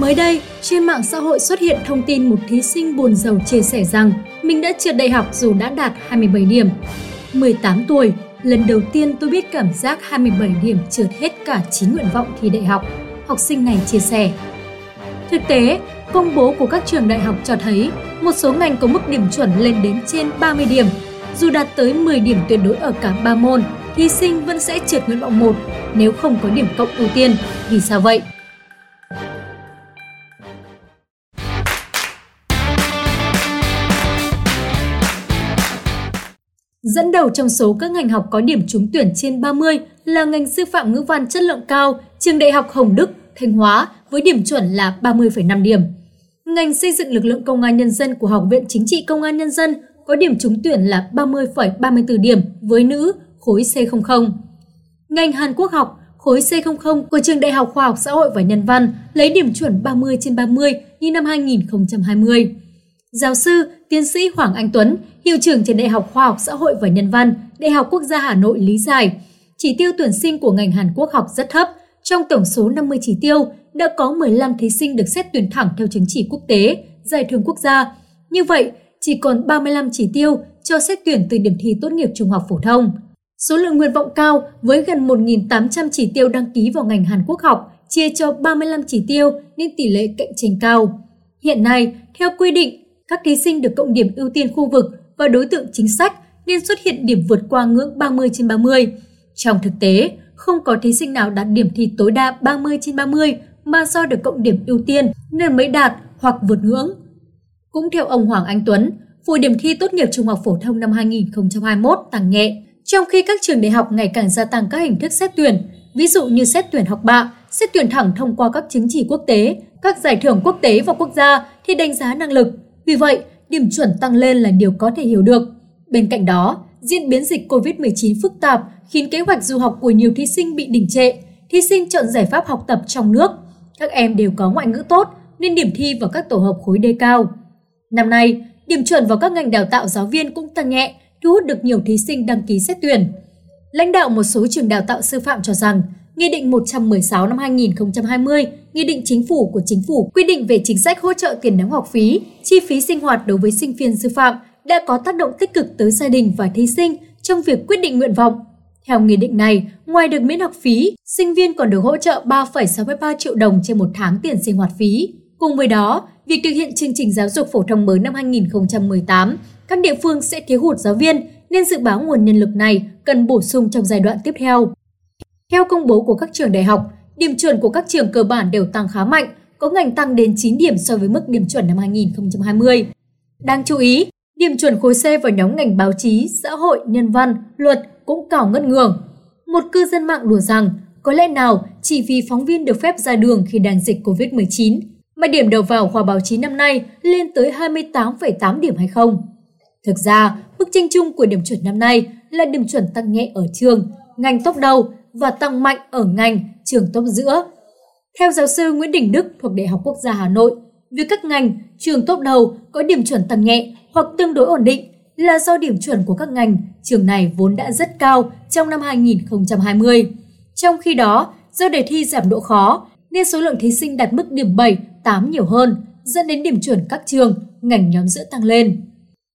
Mới đây, trên mạng xã hội xuất hiện thông tin một thí sinh buồn giàu chia sẻ rằng mình đã trượt đại học dù đã đạt 27 điểm. 18 tuổi, lần đầu tiên tôi biết cảm giác 27 điểm trượt hết cả 9 nguyện vọng thi đại học, học sinh này chia sẻ. Thực tế, công bố của các trường đại học cho thấy một số ngành có mức điểm chuẩn lên đến trên 30 điểm. Dù đạt tới 10 điểm tuyệt đối ở cả 3 môn, thí sinh vẫn sẽ trượt nguyện vọng 1 nếu không có điểm cộng ưu tiên. Vì sao vậy? Dẫn đầu trong số các ngành học có điểm trúng tuyển trên 30 là ngành sư phạm ngữ văn chất lượng cao, trường Đại học Hồng Đức, Thanh Hóa với điểm chuẩn là 30,5 điểm. Ngành xây dựng lực lượng công an nhân dân của Học viện Chính trị Công an Nhân dân có điểm trúng tuyển là 30,34 điểm với nữ khối C00. Ngành Hàn Quốc học khối C00 của Trường Đại học Khoa học Xã hội và Nhân văn lấy điểm chuẩn 30 trên 30 như năm 2020. Giáo sư, tiến sĩ Hoàng Anh Tuấn, hiệu trưởng trường Đại học Khoa học Xã hội và Nhân văn, Đại học Quốc gia Hà Nội lý giải, chỉ tiêu tuyển sinh của ngành Hàn Quốc học rất thấp. Trong tổng số 50 chỉ tiêu, đã có 15 thí sinh được xét tuyển thẳng theo chứng chỉ quốc tế, giải thưởng quốc gia. Như vậy, chỉ còn 35 chỉ tiêu cho xét tuyển từ điểm thi tốt nghiệp trung học phổ thông. Số lượng nguyện vọng cao với gần 1.800 chỉ tiêu đăng ký vào ngành Hàn Quốc học chia cho 35 chỉ tiêu nên tỷ lệ cạnh tranh cao. Hiện nay, theo quy định, các thí sinh được cộng điểm ưu tiên khu vực và đối tượng chính sách nên xuất hiện điểm vượt qua ngưỡng 30 trên 30. Trong thực tế, không có thí sinh nào đạt điểm thi tối đa 30 trên 30 mà do được cộng điểm ưu tiên nên mới đạt hoặc vượt ngưỡng. Cũng theo ông Hoàng Anh Tuấn, vụ điểm thi tốt nghiệp trung học phổ thông năm 2021 tăng nhẹ, trong khi các trường đại học ngày càng gia tăng các hình thức xét tuyển, ví dụ như xét tuyển học bạ, xét tuyển thẳng thông qua các chứng chỉ quốc tế, các giải thưởng quốc tế và quốc gia thì đánh giá năng lực, vì vậy, điểm chuẩn tăng lên là điều có thể hiểu được. Bên cạnh đó, diễn biến dịch COVID-19 phức tạp khiến kế hoạch du học của nhiều thí sinh bị đình trệ. Thí sinh chọn giải pháp học tập trong nước. Các em đều có ngoại ngữ tốt nên điểm thi vào các tổ hợp khối D cao. Năm nay, điểm chuẩn vào các ngành đào tạo giáo viên cũng tăng nhẹ, thu hút được nhiều thí sinh đăng ký xét tuyển. Lãnh đạo một số trường đào tạo sư phạm cho rằng, Nghị định 116 năm 2020 Nghị định Chính phủ của Chính phủ quy định về chính sách hỗ trợ tiền đóng học phí, chi phí sinh hoạt đối với sinh viên sư phạm đã có tác động tích cực tới gia đình và thí sinh trong việc quyết định nguyện vọng. Theo nghị định này, ngoài được miễn học phí, sinh viên còn được hỗ trợ 3,63 triệu đồng trên một tháng tiền sinh hoạt phí. Cùng với đó, việc thực hiện chương trình giáo dục phổ thông mới năm 2018, các địa phương sẽ thiếu hụt giáo viên nên dự báo nguồn nhân lực này cần bổ sung trong giai đoạn tiếp theo. Theo công bố của các trường đại học, điểm chuẩn của các trường cơ bản đều tăng khá mạnh, có ngành tăng đến 9 điểm so với mức điểm chuẩn năm 2020. Đáng chú ý, điểm chuẩn khối C vào nhóm ngành báo chí, xã hội, nhân văn, luật cũng cao ngất ngường. Một cư dân mạng đùa rằng, có lẽ nào chỉ vì phóng viên được phép ra đường khi đang dịch COVID-19 mà điểm đầu vào khoa báo chí năm nay lên tới 28,8 điểm hay không? Thực ra, mức tranh chung của điểm chuẩn năm nay là điểm chuẩn tăng nhẹ ở trường, ngành top đầu và tăng mạnh ở ngành trường tốt giữa. Theo giáo sư Nguyễn Đình Đức thuộc Đại học Quốc gia Hà Nội, việc các ngành trường tốt đầu có điểm chuẩn tăng nhẹ hoặc tương đối ổn định là do điểm chuẩn của các ngành trường này vốn đã rất cao trong năm 2020. Trong khi đó, do đề thi giảm độ khó nên số lượng thí sinh đạt mức điểm 7, 8 nhiều hơn, dẫn đến điểm chuẩn các trường, ngành nhóm giữa tăng lên.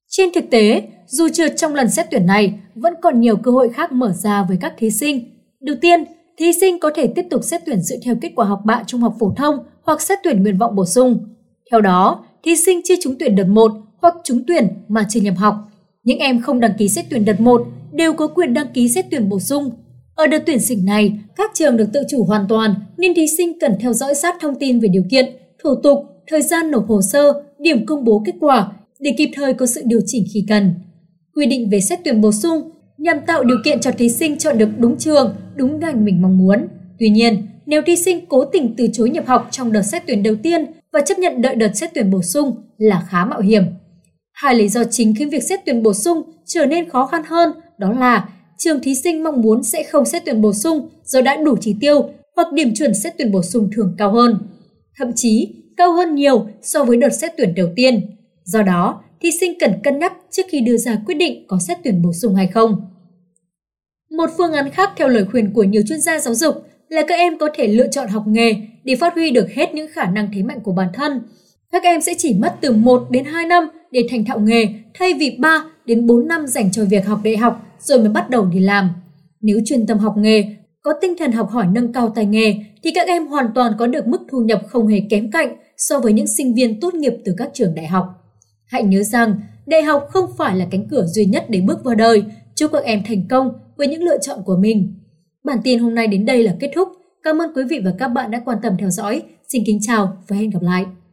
Trên thực tế, dù trượt trong lần xét tuyển này, vẫn còn nhiều cơ hội khác mở ra với các thí sinh Đầu tiên, thí sinh có thể tiếp tục xét tuyển dựa theo kết quả học bạ trung học phổ thông hoặc xét tuyển nguyện vọng bổ sung. Theo đó, thí sinh chưa trúng tuyển đợt 1 hoặc trúng tuyển mà chưa nhập học. Những em không đăng ký xét tuyển đợt 1 đều có quyền đăng ký xét tuyển bổ sung. Ở đợt tuyển sinh này, các trường được tự chủ hoàn toàn nên thí sinh cần theo dõi sát thông tin về điều kiện, thủ tục, thời gian nộp hồ sơ, điểm công bố kết quả để kịp thời có sự điều chỉnh khi cần. Quy định về xét tuyển bổ sung nhằm tạo điều kiện cho thí sinh chọn được đúng trường, đúng ngành mình mong muốn. Tuy nhiên, nếu thí sinh cố tình từ chối nhập học trong đợt xét tuyển đầu tiên và chấp nhận đợi đợt xét tuyển bổ sung là khá mạo hiểm. Hai lý do chính khiến việc xét tuyển bổ sung trở nên khó khăn hơn đó là trường thí sinh mong muốn sẽ không xét tuyển bổ sung do đã đủ chỉ tiêu hoặc điểm chuẩn xét tuyển bổ sung thường cao hơn, thậm chí cao hơn nhiều so với đợt xét tuyển đầu tiên. Do đó, thí sinh cần cân nhắc trước khi đưa ra quyết định có xét tuyển bổ sung hay không. Một phương án khác theo lời khuyên của nhiều chuyên gia giáo dục là các em có thể lựa chọn học nghề để phát huy được hết những khả năng thế mạnh của bản thân. Các em sẽ chỉ mất từ 1 đến 2 năm để thành thạo nghề thay vì 3 đến 4 năm dành cho việc học đại học rồi mới bắt đầu đi làm. Nếu chuyên tâm học nghề, có tinh thần học hỏi nâng cao tài nghề thì các em hoàn toàn có được mức thu nhập không hề kém cạnh so với những sinh viên tốt nghiệp từ các trường đại học. Hãy nhớ rằng, đại học không phải là cánh cửa duy nhất để bước vào đời Chúc các em thành công với những lựa chọn của mình. Bản tin hôm nay đến đây là kết thúc. Cảm ơn quý vị và các bạn đã quan tâm theo dõi. Xin kính chào và hẹn gặp lại.